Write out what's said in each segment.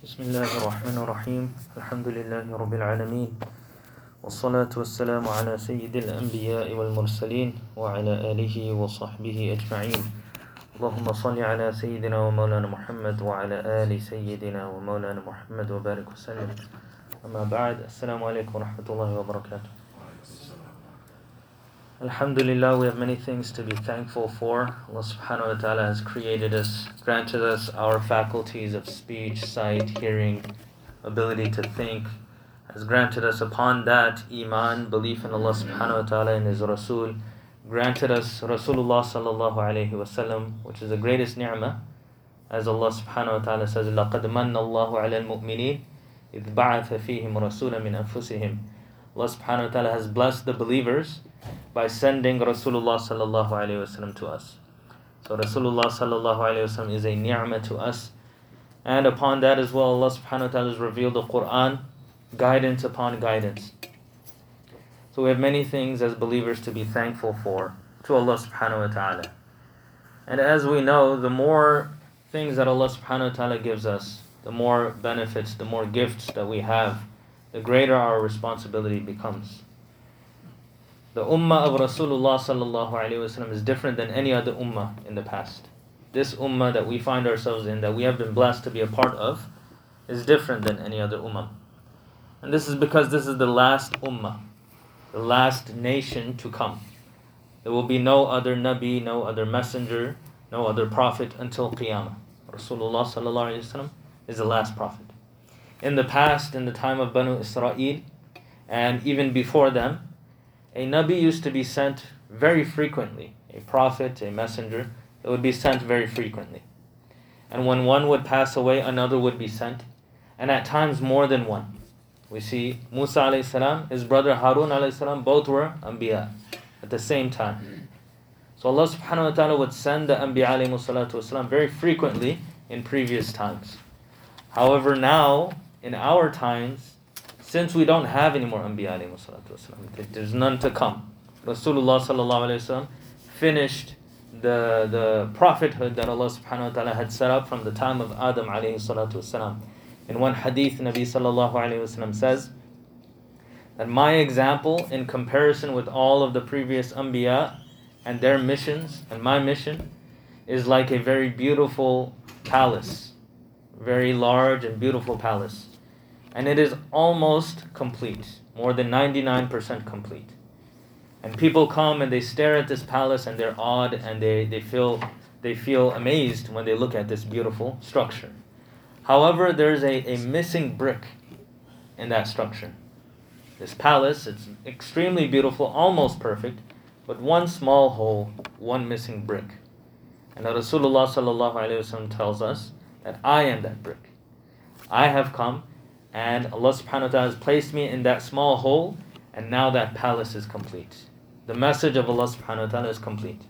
بسم الله الرحمن الرحيم. الحمد لله رب العالمين. والصلاة والسلام على سيد الأنبياء والمرسلين وعلى آله وصحبه أجمعين. اللهم صل على سيدنا ومولانا محمد وعلى آل سيدنا ومولانا محمد وبارك وسلم. أما بعد السلام عليكم ورحمة الله وبركاته. Alhamdulillah, we have many things to be thankful for. Allah subhanahu wa ta'ala has created us, granted us our faculties of speech, sight, hearing, ability to think, has granted us upon that iman, belief in Allah subhanahu wa ta'ala and His Rasul, granted us Rasulullah sallallahu alayhi wasallam, which is the greatest ni'mah. As Allah subhanahu wa ta'ala says, لَقَدْ مَنَّ اللَّهُ عَلَى الْمُؤْمِنِينَ إِذْ بَعَثَ فِيهِمْ رَسُولًا مِنْ أَنفُسِهِمْ Allah subhanahu wa ta'ala has blessed the believers by sending Rasulullah sallallahu alayhi wasallam to us. So Rasulullah sallallahu alayhi wasallam is a ni'mah to us. And upon that as well, Allah subhanahu wa ta'ala has revealed the Quran, guidance upon guidance. So we have many things as believers to be thankful for to Allah subhanahu wa ta'ala. And as we know, the more things that Allah subhanahu wa ta'ala gives us, the more benefits, the more gifts that we have, the greater our responsibility becomes. The ummah of Rasulullah sallallahu alaihi wasallam is different than any other ummah in the past. This ummah that we find ourselves in, that we have been blessed to be a part of, is different than any other ummah. And this is because this is the last ummah, the last nation to come. There will be no other Nabi, no other messenger, no other prophet until Qiyamah. Rasulullah sallallahu alaihi wasallam is the last prophet. In the past, in the time of Banu Israel, and even before them, a Nabi used to be sent very frequently. A prophet, a messenger, it would be sent very frequently. And when one would pass away, another would be sent, and at times more than one. We see Musa alayhi salam, his brother Harun alayhi salam, both were Anbiya at the same time. So Allah subhanahu wa ta'ala would send the Anbiya alayhi salatu very frequently in previous times. However, now, in our times, since we don't have any more Anbiya there's none to come. Rasulullah sallallahu finished the, the prophethood that Allah subhanahu wa ta'ala had set up from the time of Adam alayhi salatu wasalam. In one hadith, Nabi sallallahu alayhi wasallam says that my example in comparison with all of the previous Anbiya and their missions and my mission is like a very beautiful palace, very large and beautiful palace. And it is almost complete, more than 99% complete. And people come and they stare at this palace and they're awed and they, they feel they feel amazed when they look at this beautiful structure. However, there's a, a missing brick in that structure. This palace, it's extremely beautiful, almost perfect, but one small hole, one missing brick. And Rasulullah tells us that I am that brick. I have come, and Allah subhanahu wa taala has placed me in that small hole, and now that palace is complete. The message of Allah subhanahu wa taala is complete.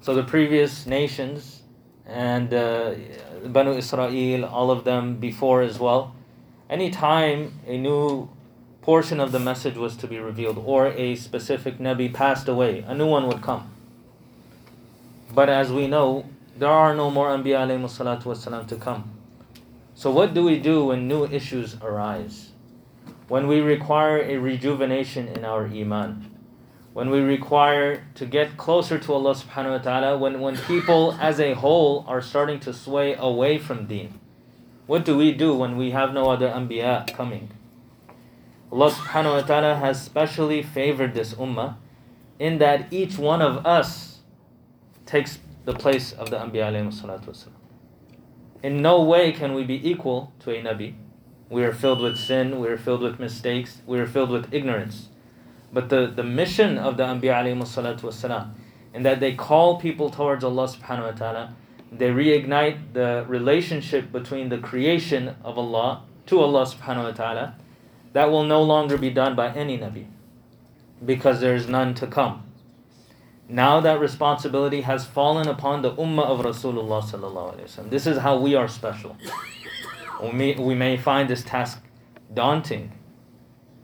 So the previous nations and uh, Banu Israel, all of them before as well, anytime a new portion of the message was to be revealed or a specific Nabi passed away, a new one would come. But as we know, there are no more Anbiya wasalam to come. So what do we do when new issues arise? When we require a rejuvenation in our iman? When we require to get closer to Allah subhanahu wa ta'ala, when, when people as a whole are starting to sway away from deen? What do we do when we have no other Anbiya coming? Allah subhanahu wa ta'ala has specially favored this ummah in that each one of us takes the place of the Anbiya alayhi salatu wasalam. In no way can we be equal to a Nabi. We are filled with sin, we are filled with mistakes, we are filled with ignorance. But the, the mission of the Anbiya wasalam, in that they call people towards Allah subhanahu wa ta'ala, they reignite the relationship between the creation of Allah to Allah subhanahu wa ta'ala, that will no longer be done by any Nabi. Because there is none to come. Now that responsibility has fallen upon the ummah of Rasulullah sallallahu. This is how we are special. We may, we may find this task daunting,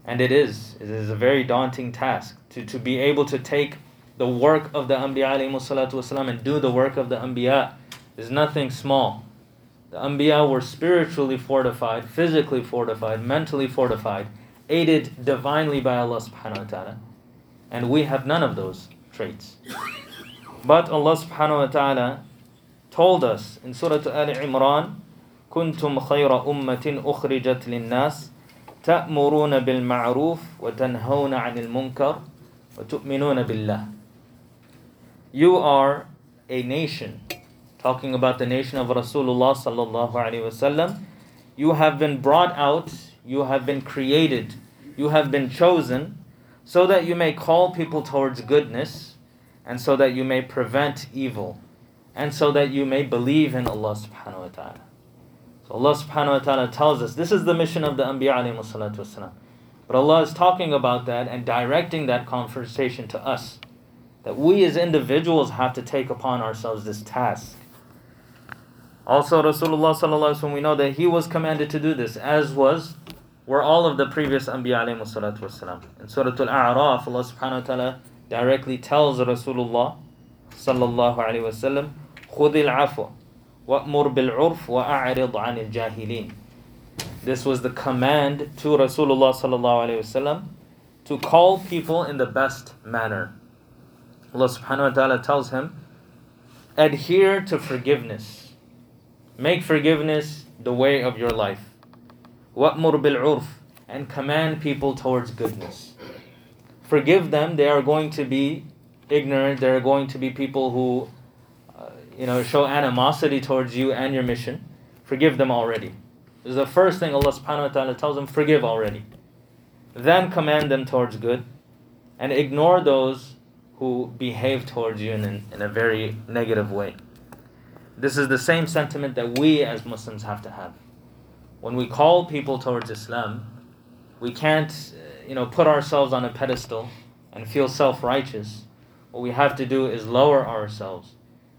and it is. It is a very daunting task to, to be able to take the work of the Anbiya and do the work of the Anbiya is nothing small. The Anbiya were spiritually fortified, physically fortified, mentally fortified, aided divinely by Allah subhanahu wa ta'ala. And we have none of those traits. But Allah subhanahu wa ta'ala told us in Surah Al Imran, كنتم خير أمة أخرجت للناس تأمرون بالمعروف وتنهون عن المنكر وتؤمنون بالله. You are a nation talking about the nation of Rasulullah sallallahu alaihi wasallam, you have been brought out, you have been created, you have been chosen so that you may call people towards goodness and so that you may prevent evil and so that you may believe in Allah subhanahu wa ta'ala. So Allah subhanahu wa ta'ala tells us this is the mission of the Anbiya alayhi. But Allah is talking about that and directing that conversation to us. That we as individuals have to take upon ourselves this task also, Rasulullah we know that he was commanded to do this, as was were all of the previous Anbiya alayhi salatu wasalam. In Surah Al-A'raf, Allah subhanahu wa ta'ala directly tells Rasulullah sallallahu alayhi wasallam, خُذِ الْعَفْوَ وَأْمُرْ بِالْعُرْفِ وَأَعْرِضْ عَنِ الْجَاهِلِينَ This was the command to Rasulullah sallallahu alayhi wasallam to call people in the best manner. Allah subhanahu wa ta'ala tells him, adhere to forgiveness Make forgiveness the way of your life. Wa'mur bil urf and command people towards goodness. Forgive them, they are going to be ignorant, they are going to be people who uh, you know show animosity towards you and your mission. Forgive them already. This is the first thing Allah subhanahu wa ta'ala tells them, forgive already. Then command them towards good and ignore those who behave towards you in, in a very negative way. This is the same sentiment that we as Muslims have to have. When we call people towards Islam, we can't, uh, you know, put ourselves on a pedestal and feel self-righteous. What we have to do is lower ourselves.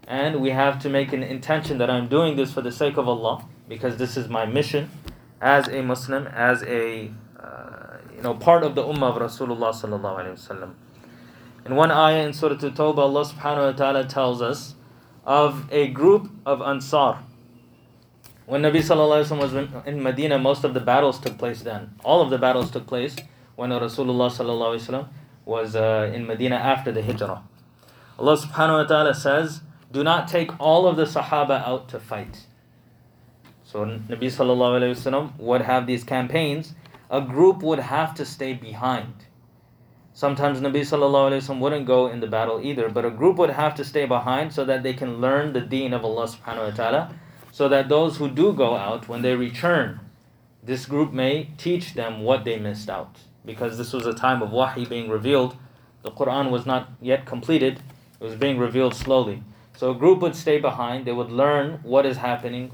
And we have to make an intention that I'm doing this for the sake of Allah because this is my mission as a Muslim, as a uh, you know part of the ummah of Rasulullah sallallahu alaihi wasallam. In one ayah in Surah At-Tawbah, Allah subhanahu wa ta'ala tells us of a group of Ansar. When Nabi Sallallahu was in Medina, most of the battles took place then. All of the battles took place when Rasulullah Sallallahu was uh, in Medina after the Hijrah. Allah subhanahu wa ta'ala says, Do not take all of the Sahaba out to fight. So Nabi Sallallahu would have these campaigns. A group would have to stay behind. Sometimes Nabi Sallallahu Alaihi Wasallam wouldn't go in the battle either, but a group would have to stay behind so that they can learn the deen of Allah subhanahu wa ta'ala, so that those who do go out, when they return, this group may teach them what they missed out. Because this was a time of wahi being revealed. The Quran was not yet completed, it was being revealed slowly. So a group would stay behind, they would learn what is happening,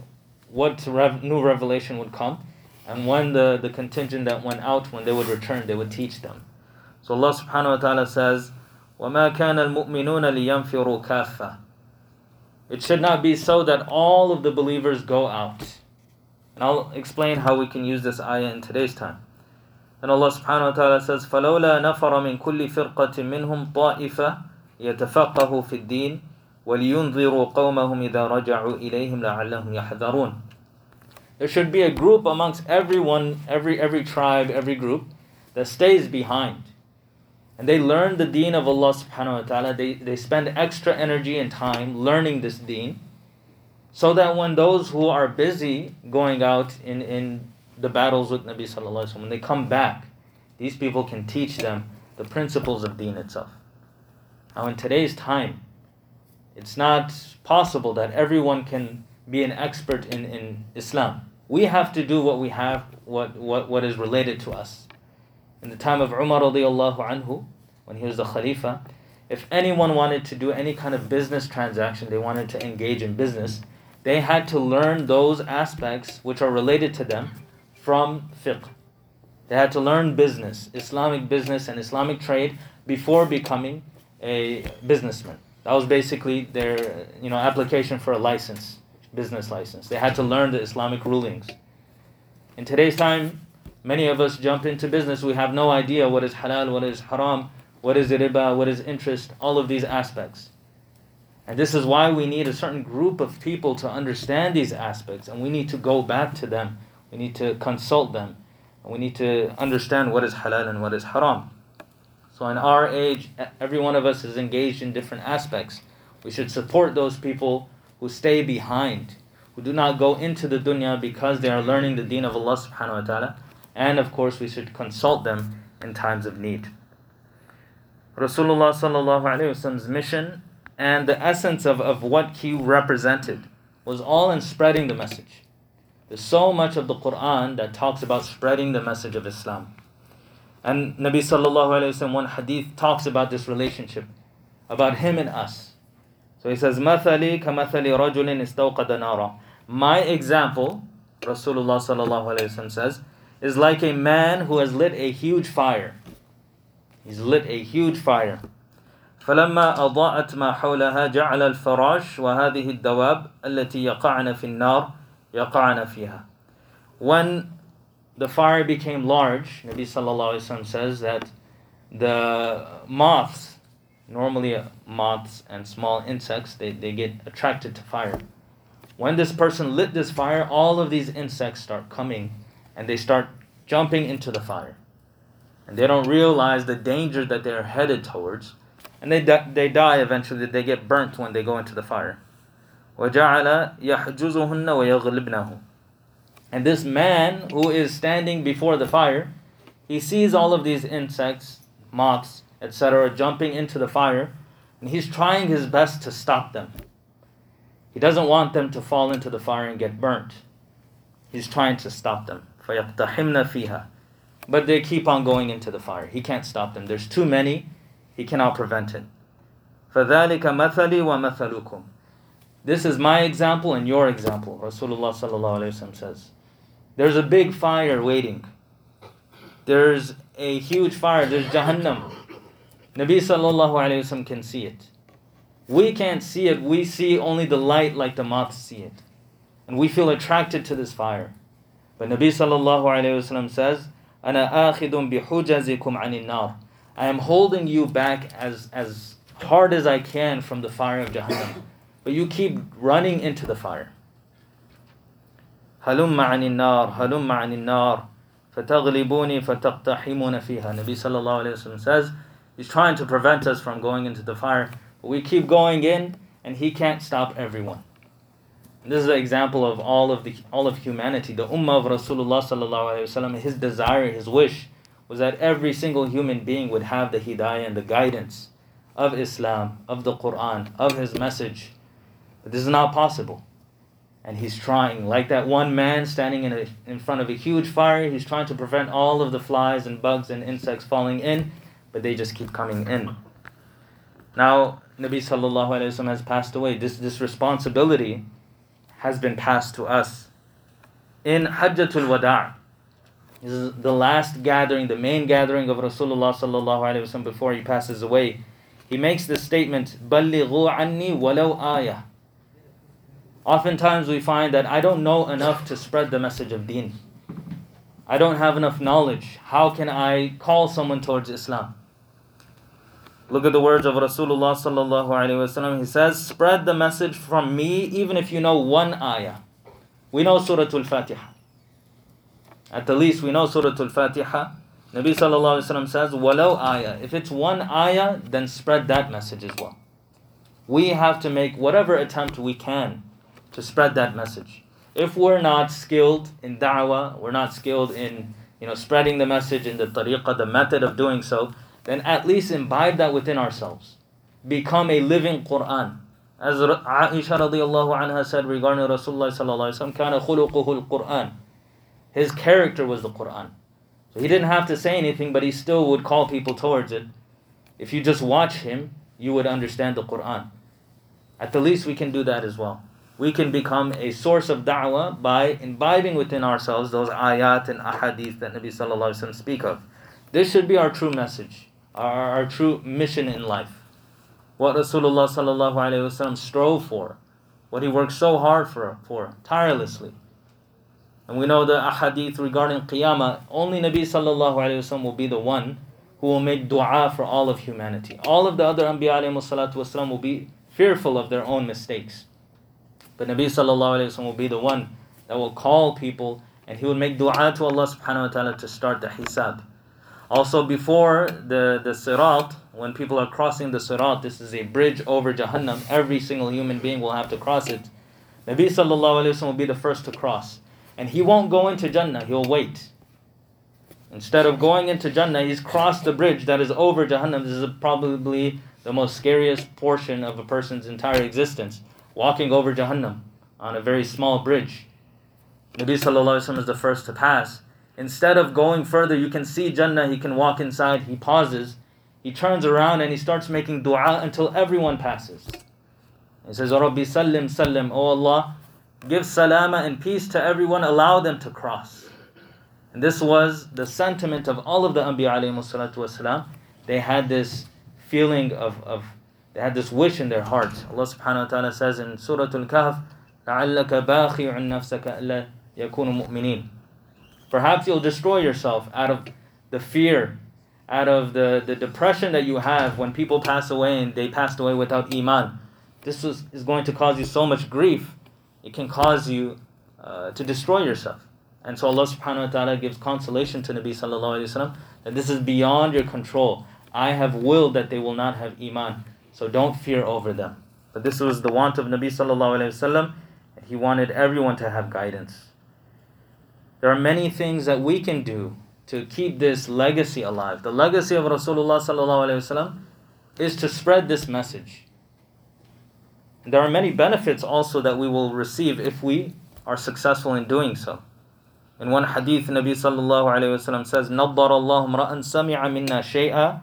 what rev- new revelation would come, and when the, the contingent that went out, when they would return, they would teach them. So Allah subhanahu wa ta'ala says, وَمَا كَانَ الْمُؤْمِنُونَ لِيَنْفِرُوا كَافَّةً It should not be so that all of the believers go out. And I'll explain how we can use this ayah in today's time. And Allah subhanahu wa ta'ala says, فَلَوْلَا نَفَرَ مِنْ كُلِّ فِرْقَةٍ مِّنْهُمْ طَائِفَةٌ يَتَفَقَّهُ فِي الدِّينِ وَلِيُنْذِرُوا قَوْمَهُمْ إِذَا رَجَعُوا إِلَيْهِمْ لَعَلَّهُمْ يَحْذَرُونَ There should be a group amongst everyone, every, every tribe, every group, that stays behind and they learn the deen of Allah subhanahu wa ta'ala. They, they spend extra energy and time learning this deen so that when those who are busy going out in, in the battles with Nabi sallallahu alaihi wasallam, when they come back, these people can teach them the principles of deen itself. Now in today's time, it's not possible that everyone can be an expert in, in Islam. We have to do what we have, what, what, what is related to us. In the time of Umar anhu, when he was the Khalifa, if anyone wanted to do any kind of business transaction, they wanted to engage in business, they had to learn those aspects which are related to them from fiqh. They had to learn business, Islamic business and Islamic trade before becoming a businessman. That was basically their you know application for a license, business license. They had to learn the Islamic rulings. In today's time, many of us jump into business, we have no idea what is halal, what is haram, what is riba? What is interest? All of these aspects. And this is why we need a certain group of people to understand these aspects, and we need to go back to them. We need to consult them. And we need to understand what is halal and what is haram. So, in our age, every one of us is engaged in different aspects. We should support those people who stay behind, who do not go into the dunya because they are learning the deen of Allah subhanahu wa ta'ala. And of course, we should consult them in times of need. Rasulullah wasallam's mission and the essence of, of what he represented was all in spreading the message. There's so much of the Quran that talks about spreading the message of Islam. And Nabi sallallahu alayhi wasallam, one hadith talks about this relationship, about him and us. So he says, "Mathali kamathali rajulin istawqada nara." My example, Rasulullah sallallahu alayhi wasallam says, is like a man who has lit a huge fire. He's lit a huge fire. فلما أضاءت ما حولها جعل الفراش وهذه الدواب التي يقعن في النار يقعن فيها. When the fire became large, Nabi sallallahu alaihi wasallam says that the moths, normally moths and small insects, they, they get attracted to fire. When this person lit this fire, all of these insects start coming and they start jumping into the fire. And they don't realize the danger that they're headed towards. And they, di- they die eventually, they get burnt when they go into the fire. وَجَعَلَ يَحْجُزُهُنَّ وَيَغْلِبْنَهُ And this man who is standing before the fire, he sees all of these insects, moths, etc., jumping into the fire, and he's trying his best to stop them. He doesn't want them to fall into the fire and get burnt. He's trying to stop them. فَيَقْتَحِمْنَ فِيهَا But they keep on going into the fire. He can't stop them. There's too many. He cannot prevent it. فَذَلِكَ مَثَلِي وَمَثَلُكُمْ This is my example and your example, Rasulullah sallallahu says. There's a big fire waiting. There's a huge fire. There's Jahannam. Nabi sallallahu alayhi wasallam can see it. We can't see it. We see only the light like the moths see it. And we feel attracted to this fire. When Nabi sallallahu alayhi wasallam says, "Ana akhidun bihujazikum kum nar," I am holding you back as as hard as I can from the fire of Jahannam, but you keep running into the fire. Halumma anin nar, halumma anin nar, fataglibuni fataqtahimuna says, he's trying to prevent us from going into the fire, but we keep going in, and he can't stop everyone this is an example of all of the all of humanity. The ummah of Rasulullah sallallahu alaihi wasallam, his desire, his wish, was that every single human being would have the hidayah and the guidance of Islam, of the Quran, of his message. But this is not possible. And he's trying, like that one man standing in, a, in front of a huge fire, he's trying to prevent all of the flies and bugs and insects falling in, but they just keep coming in. Now, Nabi sallallahu alaihi wasallam has passed away. This, this responsibility has been passed to us. In Hajjatul Wada', this is the last gathering, the main gathering of Rasulullah sallallahu alaihi wasallam before he passes away. He makes this statement, "Ballighu anni walau ayah." Oftentimes we find that I don't know enough to spread the message of Deen. I don't have enough knowledge. How can I call someone towards Islam? Look at the words of Rasulullah sallallahu alaihi wasallam. He says, "Spread the message from me, even if you know one ayah." We know Surah Al-Fatiha. At the least, we know Surah Al-Fatiha. Nabi sallallahu alaihi wasallam says, "Walau ayah." If it's one ayah, then spread that message as well. We have to make whatever attempt we can to spread that message. If we're not skilled in da'wah, we're not skilled in you know spreading the message in the tariqah, the method of doing so, then at least imbibe that within ourselves. Become a living Quran. As Aisha radiallahu anha said regarding Rasulullah sallallahu quran His character was the Quran. So he didn't have to say anything, but he still would call people towards it. If you just watch him, you would understand the Quran. At the least, we can do that as well. We can become a source of da'wah by imbibing within ourselves those ayat and ahadith that Nabi sallallahu alaihi wasallam speak of. This should be our true message our, our true mission in life. What Rasulullah sallallahu alaihi wasallam strove for, what he worked so hard for, for tirelessly. And we know the ahadith regarding qiyamah, only Nabi sallallahu alaihi wasallam will be the one who will make dua for all of humanity. All of the other anbiya wasallam will be fearful of their own mistakes. But Nabi sallallahu alayhi wa will be the one that will call people and he will make dua to Allah subhanahu wa ta'ala to start the hisab. Also before the, the sirat, when people are crossing the sirat, this is a bridge over Jahannam, every single human being will have to cross it. Nabi sallallahu alayhi wa will be the first to cross. And he won't go into Jannah, he'll wait. Instead of going into Jannah, he's crossed the bridge that is over Jahannam. This is probably the most scariest portion of a person's entire existence. Walking over Jahannam on a very small bridge. Nabi Sallallahu Alaihi Wasallam is the first to pass. Instead of going further, you can see Jannah, he can walk inside, he pauses, he turns around and he starts making dua until everyone passes. He says, Rabbi Sallim Sallim, O Allah, give salama and peace to everyone, allow them to cross. And this was the sentiment of all of the Anbiya alayhi They had this feeling of, of, they had this wish in their heart. Allah subhanahu wa ta'ala says in Surah Al-Kahf, لَعَلَّكَ بَاخِعٌ نَفْسَكَ أَلَّا يَكُونُ مُؤْمِنِينَ Perhaps you'll destroy yourself out of the fear, out of the, the depression that you have when people pass away and they passed away without iman. This was, is going to cause you so much grief. It can cause you uh, to destroy yourself. And so Allah subhanahu wa ta'ala gives consolation to Nabi sallallahu alayhi wasallam that this is beyond your control. I have willed that they will not have iman. So don't fear over them. But this was the want of Nabi sallallahu alayhi wasallam. He wanted everyone to have guidance. There are many things that we can do to keep this legacy alive. The legacy of Rasulullah sallallahu alayhi wasallam is to spread this message. There are many benefits also that we will receive if we are successful in doing so. In one hadith, Nabi sallallahu alayhi wasallam says, نَضَّرَ اللَّهُ امْرَأً سَمِعَ مِنَّا شَيْئًا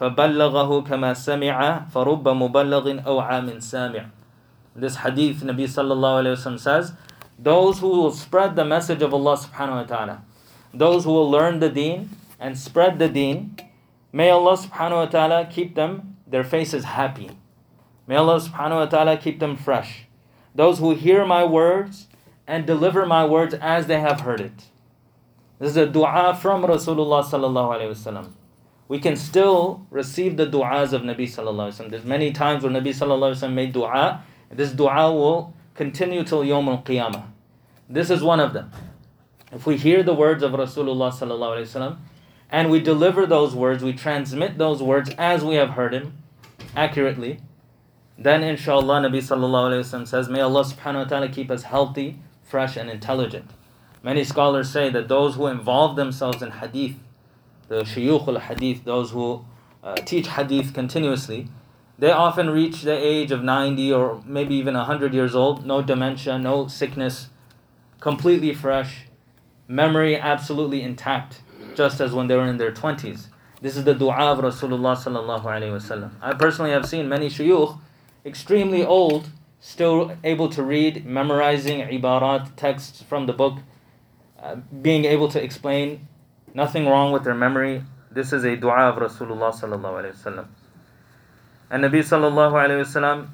فَبَلَّغَهُ كَمَا سَمِعَ فَرُبَّ مُبَلَّغٍ أَوْ عَامٍ سَامِعٍ This hadith, Nabi sallallahu alayhi wasallam says, those who will spread the message of Allah subhanahu wa ta'ala, those who will learn the deen and spread the deen, may Allah subhanahu wa ta'ala keep them, their faces happy. May Allah subhanahu wa ta'ala keep them fresh. Those who hear my words and deliver my words as they have heard it. This is a dua from Rasulullah sallallahu alayhi wasallam. We can still receive the du'as of Nabi sallallahu alayhi wasallam. There's many times where Nabi sallallahu alayhi wasallam made dua. This dua will continue till Yom al Qiyamah. This is one of them. If we hear the words of Rasulullah and we deliver those words, we transmit those words as we have heard him accurately, then inshallah Nabi sallallahu says, May Allah subhanahu wa ta'ala keep us healthy fresh and intelligent. Many scholars say that those who involve themselves in hadith, the shuyukh al hadith, those who uh, teach hadith continuously, they often reach the age of 90 or maybe even 100 years old, no dementia, no sickness, completely fresh, memory absolutely intact, just as when they were in their 20s. This is the dua of Rasulullah sallallahu alaihi wasallam. I personally have seen many shuyukh extremely old still able to read, memorizing ibarat, texts from the book, uh, being able to explain, nothing wrong with their memory. This is a dua of Rasulullah sallallahu alaihi wasallam. And Nabi sallallahu alaihi wasallam,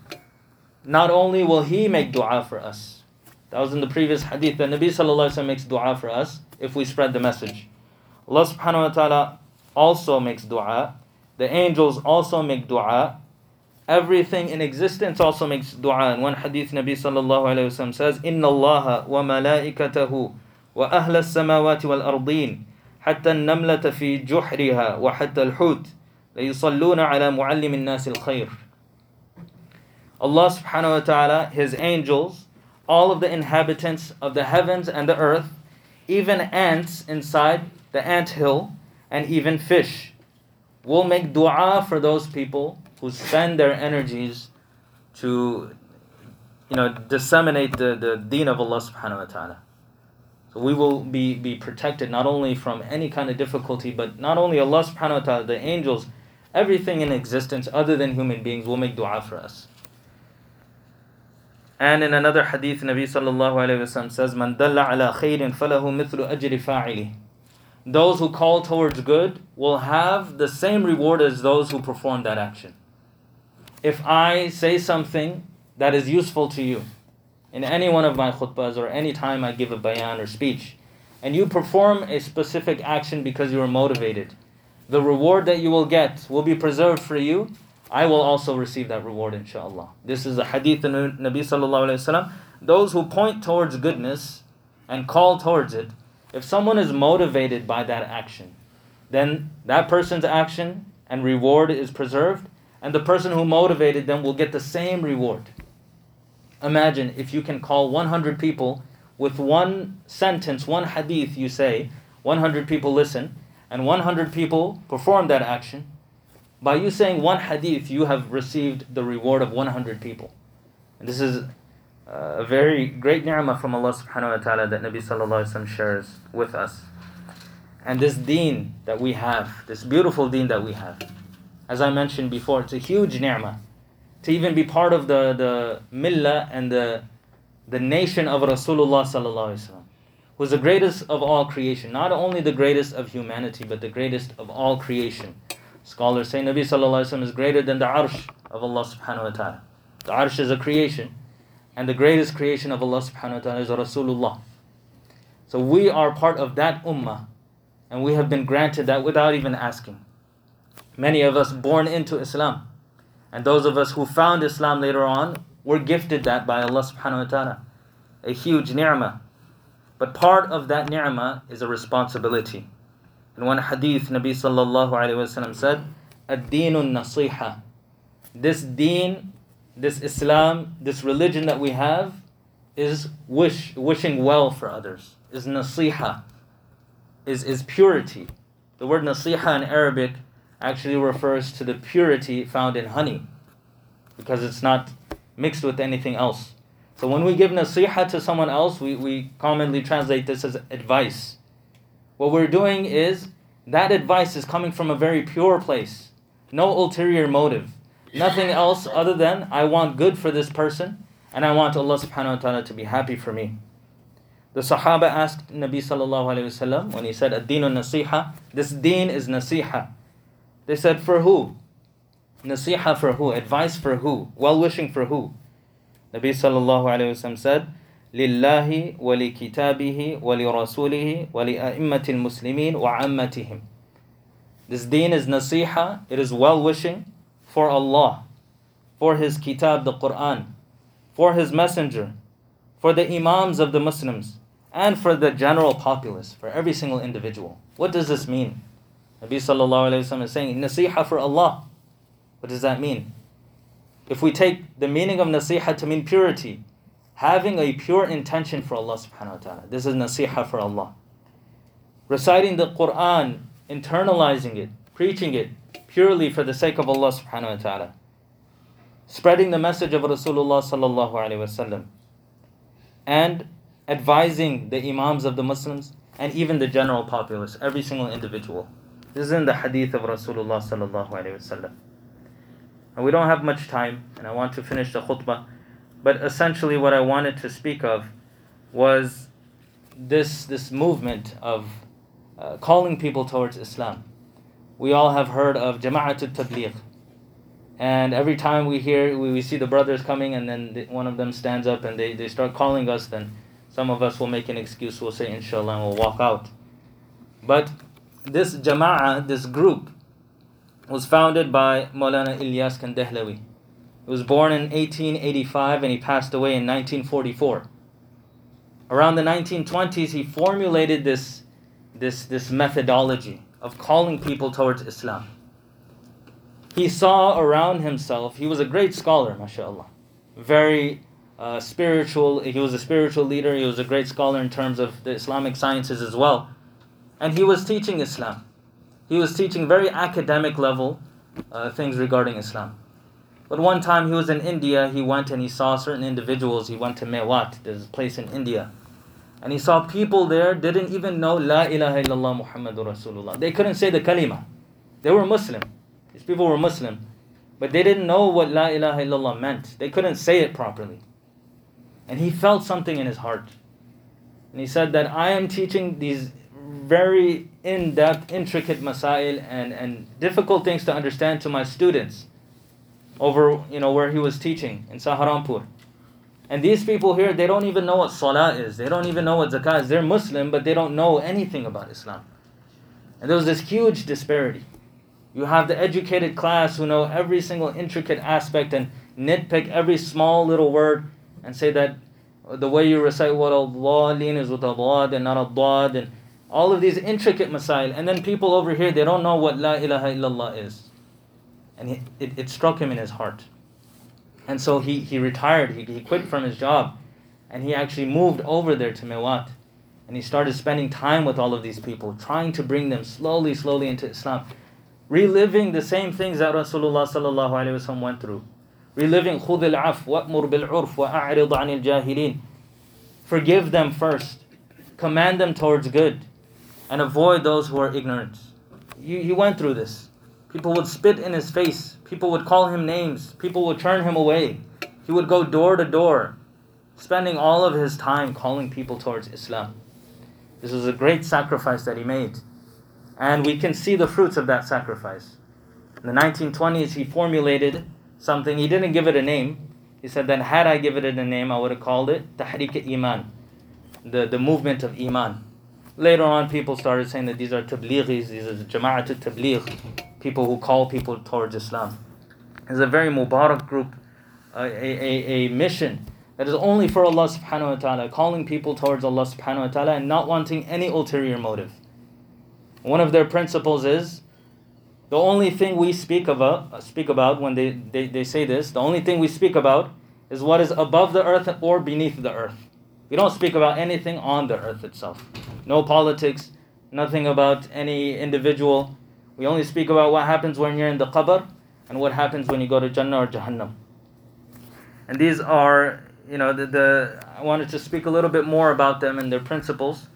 not only will he make dua for us, that was in the previous hadith that Nabi sallallahu alaihi wasallam makes dua for us if we spread the message. Allah subhanahu wa ta'ala also makes dua. The angels also make dua Everything in existence also makes dua. In one hadith, Nabi sallallahu alayhi wa says, إِنَّ اللَّهَ وَمَلَائِكَتَهُ وَأَهْلَ السَّمَاوَاتِ وَالْأَرْضِينَ حتى النملة في جحرها وحتى الحوت ليصلون على معلم الناس الخير Allah subhanahu wa ta'ala, His angels, all of the inhabitants of the heavens and the earth, even ants inside the ant hill, and even fish, will make dua for those people who spend their energies to you know disseminate the, the deen of Allah subhanahu wa ta'ala. So we will be, be protected not only from any kind of difficulty, but not only Allah subhanahu wa ta'ala, the angels, everything in existence other than human beings will make dua for us. And in another hadith, Nabi says, Man dalla ala khairin falahu mithlu ajri fa'ili those who call towards good will have the same reward as those who perform that action if I say something that is useful to you in any one of my khutbahs or any time I give a bayan or speech, and you perform a specific action because you are motivated, the reward that you will get will be preserved for you I will also receive that reward, inshallah. This is a hadith of Nabi sallallahu alayhi wasallam. Those who point towards goodness and call towards it, if someone is motivated by that action, then that person's action and reward is preserved, and the person who motivated them will get the same reward. Imagine if you can call 100 people with one sentence, one hadith you say, 100 people listen, and 100 people perform that action. By you saying one hadith, you have received the reward of 100 people. And this is uh, a very great ni'mah from Allah subhanahu wa ta'ala that Nabi sallallahu alayhi wa shares with us. And this deen that we have, this beautiful deen that we have, as I mentioned before, it's a huge ni'mah. To even be part of the, the millah and the, the nation of Rasulullah sallallahu alayhi wa is the greatest of all creation. Not only the greatest of humanity, but the greatest of all creation. Scholars say Nabi sallallahu is greater than the arsh of Allah subhanahu wa ta'ala. The arsh is a creation. And the greatest creation of Allah subhanahu wa ta'ala is Rasulullah. So we are part of that ummah. And we have been granted that without even asking. Many of us born into Islam. And those of us who found Islam later on were gifted that by Allah subhanahu wa ta'ala. A huge ni'mah. But part of that ni'mah is a responsibility. In one hadith, Nabi sallallahu alayhi wa said, Ad-deenun nasiha. This deen this Islam, this religion that we have, is wish, wishing well for others, is nasiha, is, is purity. The word nasiha in Arabic actually refers to the purity found in honey, because it's not mixed with anything else. So when we give nasiha to someone else, we, we commonly translate this as advice. What we're doing is that advice is coming from a very pure place, no ulterior motive. Nothing else other than I want good for this person and I want Allah subhanahu wa ta'ala to be happy for me. The Sahaba asked Nabi sallallahu alayhi wasallam when he said ad-dinu nasiha, this deen is nasiha. They said for who? Nasiha for who? Advice for who? Well-wishing for who? Nabi sallallahu alaihi wasallam said, Lillahi wa li kitabihi wa li rasulihi wa li a'immatil muslimin wa ammatihim. This deen is nasiha, it is well wishing for Allah, for His kitab, the Quran, for His messenger, for the imams of the Muslims, and for the general populace, for every single individual. What does this mean? Nabi sallallahu alaihi wasallam is saying, Nasiha for Allah. What does that mean? If we take the meaning of nasiha to mean purity, having a pure intention for Allah subhanahu wa ta'ala, this is nasiha for Allah. Reciting the Quran, internalizing it, preaching it, purely for the sake of Allah subhanahu wa ta'ala. Spreading the message of Rasulullah sallallahu alayhi wasallam. And advising the imams of the Muslims and even the general populace, every single individual. This is in the hadith of Rasulullah sallallahu alayhi wasallam. And we don't have much time, and I want to finish the khutbah. But essentially, what I wanted to speak of was this, this movement of uh, calling people towards Islam we all have heard of Jama'at al-Tabligh. And every time we hear, we, we see the brothers coming and then the, one of them stands up and they, they start calling us, then some of us will make an excuse, we'll say inshallah and we'll walk out. But this Jama'ah, this group, was founded by Maulana Ilyas Kandahlawi. He was born in 1885 and he passed away in 1944. Around the 1920s, he formulated this, this, this methodology of calling people towards Islam. He saw around himself, he was a great scholar, mashallah. Very uh, spiritual, he was a spiritual leader, he was a great scholar in terms of the Islamic sciences as well. And he was teaching Islam. He was teaching very academic level uh, things regarding Islam. But one time he was in India, he went and he saw certain individuals. He went to Mewat, a place in India. And he saw people there didn't even know La ilaha illallah Muhammadur Rasulullah. They couldn't say the kalima. They were Muslim. These people were Muslim. But they didn't know what La ilaha illallah meant. They couldn't say it properly. And he felt something in his heart. And he said that I am teaching these very in depth, intricate masail and, and difficult things to understand to my students over you know where he was teaching in Saharanpur. And these people here, they don't even know what salah is. They don't even know what zakah is. They're Muslim, but they don't know anything about Islam. And there was this huge disparity. You have the educated class who know every single intricate aspect and nitpick every small little word and say that the way you recite what al-dhalin is with a and not a dad and all of these intricate masail. And then people over here, they don't know what la ilaha illallah is. And he, it, it struck him in his heart. And so he, he retired, he, he quit from his job, and he actually moved over there to Mewat. And he started spending time with all of these people, trying to bring them slowly, slowly into Islam. Reliving the same things that Rasulullah sallallahu alaihi wasallam went through. Reliving خُذِ الْعَفْوَ وَأْمُرْ بِالْعُرْفِ وَأَعْرِضْ عَنِ الْجَاهِلِينَ Forgive them first. Command them towards good. and avoid those who are ignorant. He, he went through this. People would spit in his face. People would call him names. People would turn him away. He would go door to door, spending all of his time calling people towards Islam. This was a great sacrifice that he made. And we can see the fruits of that sacrifice. In the 1920s, he formulated something. He didn't give it a name. He said that had I given it a name, I would have called it Tahrik Iman, the, the movement of Iman. Later on, people started saying that these are tablighis, these are Jama'at tabligh, people who call people towards Islam. It's a very Mubarak group, a, a, a mission that is only for Allah subhanahu wa ta'ala, calling people towards Allah subhanahu wa ta'ala and not wanting any ulterior motive. One of their principles is the only thing we speak about speak about when they, they, they say this, the only thing we speak about is what is above the earth or beneath the earth. We don't speak about anything on the earth itself. No politics, nothing about any individual. We only speak about what happens when you're in the qabr and what happens when you go to Jannah or Jahannam. And these are you know, the, the I wanted to speak a little bit more about them and their principles.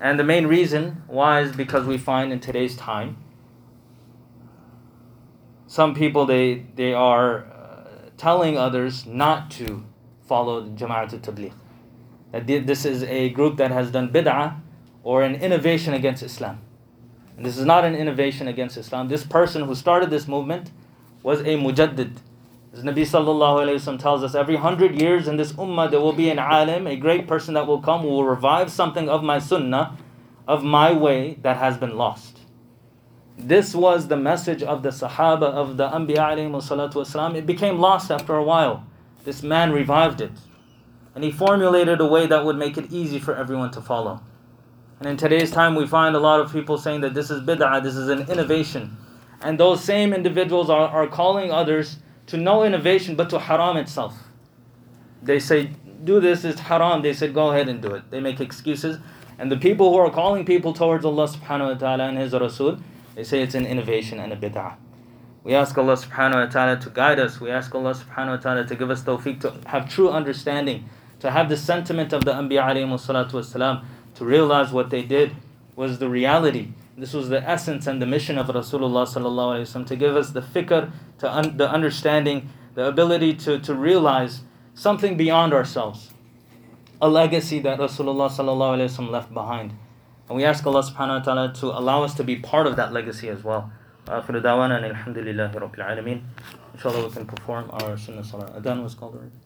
And the main reason why is because we find in today's time, some people they they are uh, telling others not to follow the Jama'at al-Tabligh. That this is a group that has done bid'ah or an innovation against Islam. And this is not an innovation against Islam. This person who started this movement was a mujaddid, as Nabi sallallahu alayhi wasallam tells us, every hundred years in this ummah there will be an alim, a great person that will come who will revive something of my sunnah, of my way that has been lost. This was the message of the Sahaba of the Anbiya alayhi salatu. It became lost after a while. This man revived it. And he formulated a way that would make it easy for everyone to follow. And in today's time, we find a lot of people saying that this is bid'ah, this is an innovation. And those same individuals are, are calling others to no innovation but to haram itself. They say, do this, it's haram. They said, go ahead and do it. They make excuses. And the people who are calling people towards Allah subhanahu wa ta'ala and His Rasul, they say it's an innovation and a bid'ah. We ask Allah subhanahu wa ta'ala to guide us. We ask Allah subhanahu wa ta'ala to give us tawfiq to have true understanding, to have the sentiment of the Anbiya alayhi salatu wasalam, to realize what they did was the reality this was the essence and the mission of Rasulullah sallallahu alaihi wasallam to give us the fikr, to un- the understanding, the ability to, to realize something beyond ourselves, a legacy that Rasulullah sallallahu alaihi wasallam left behind. And we ask Allah subhanahu wa ta'ala to allow us to be part of that legacy as well. آخر دعوانا الحمد لله رب العالمين. Inshallah we can perform our sunnah salah. Adhan was called already.